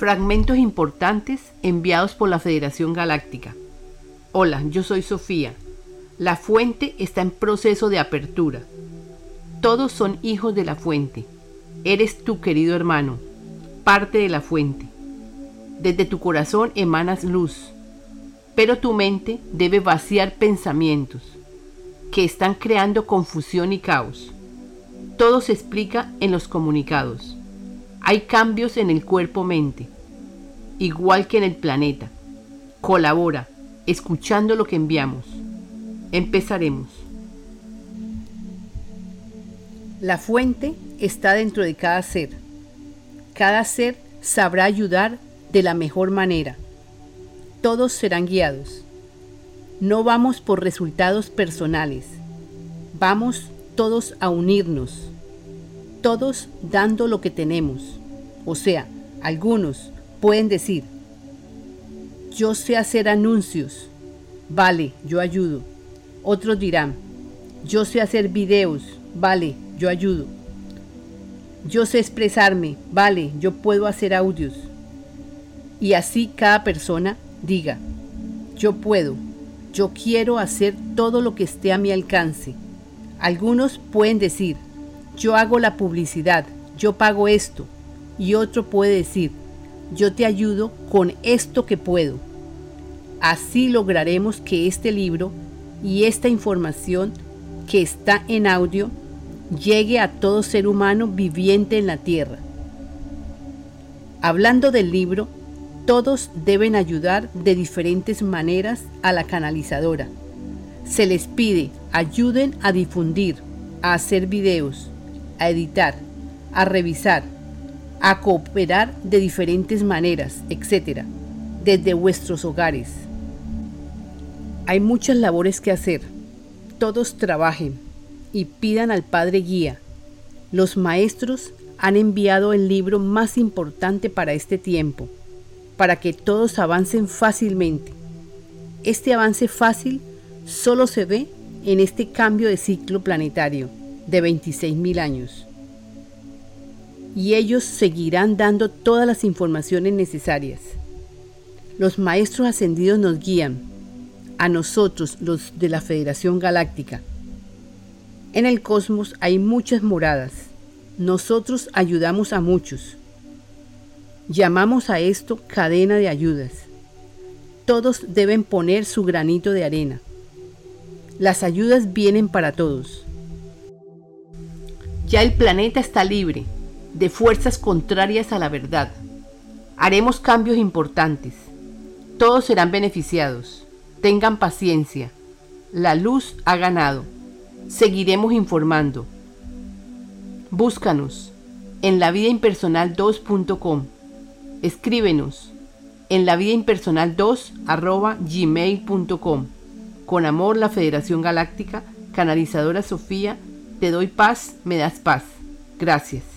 Fragmentos importantes enviados por la Federación Galáctica. Hola, yo soy Sofía. La fuente está en proceso de apertura. Todos son hijos de la fuente. Eres tu querido hermano, parte de la fuente. Desde tu corazón emanas luz, pero tu mente debe vaciar pensamientos que están creando confusión y caos. Todo se explica en los comunicados. Hay cambios en el cuerpo-mente, igual que en el planeta. Colabora, escuchando lo que enviamos. Empezaremos. La fuente está dentro de cada ser. Cada ser sabrá ayudar de la mejor manera. Todos serán guiados. No vamos por resultados personales. Vamos todos a unirnos. Todos dando lo que tenemos. O sea, algunos pueden decir, yo sé hacer anuncios. Vale, yo ayudo. Otros dirán, yo sé hacer videos. Vale, yo ayudo. Yo sé expresarme. Vale, yo puedo hacer audios. Y así cada persona diga, yo puedo, yo quiero hacer todo lo que esté a mi alcance. Algunos pueden decir, yo hago la publicidad, yo pago esto. Y otro puede decir, yo te ayudo con esto que puedo. Así lograremos que este libro y esta información que está en audio llegue a todo ser humano viviente en la tierra. Hablando del libro, todos deben ayudar de diferentes maneras a la canalizadora. Se les pide ayuden a difundir, a hacer videos, a editar, a revisar, a cooperar de diferentes maneras, etc., desde vuestros hogares. Hay muchas labores que hacer. Todos trabajen y pidan al Padre Guía. Los maestros han enviado el libro más importante para este tiempo, para que todos avancen fácilmente. Este avance fácil solo se ve en este cambio de ciclo planetario de 26.000 años y ellos seguirán dando todas las informaciones necesarias. Los maestros ascendidos nos guían, a nosotros los de la Federación Galáctica. En el cosmos hay muchas moradas. Nosotros ayudamos a muchos. Llamamos a esto cadena de ayudas. Todos deben poner su granito de arena. Las ayudas vienen para todos. Ya el planeta está libre de fuerzas contrarias a la verdad. Haremos cambios importantes. Todos serán beneficiados. Tengan paciencia. La luz ha ganado. Seguiremos informando. Búscanos en la vida impersonal 2.com. Escríbenos en la vida impersonal 2 gmail.com. Con amor, la Federación Galáctica, canalizadora Sofía, te doy paz, me das paz. Gracias.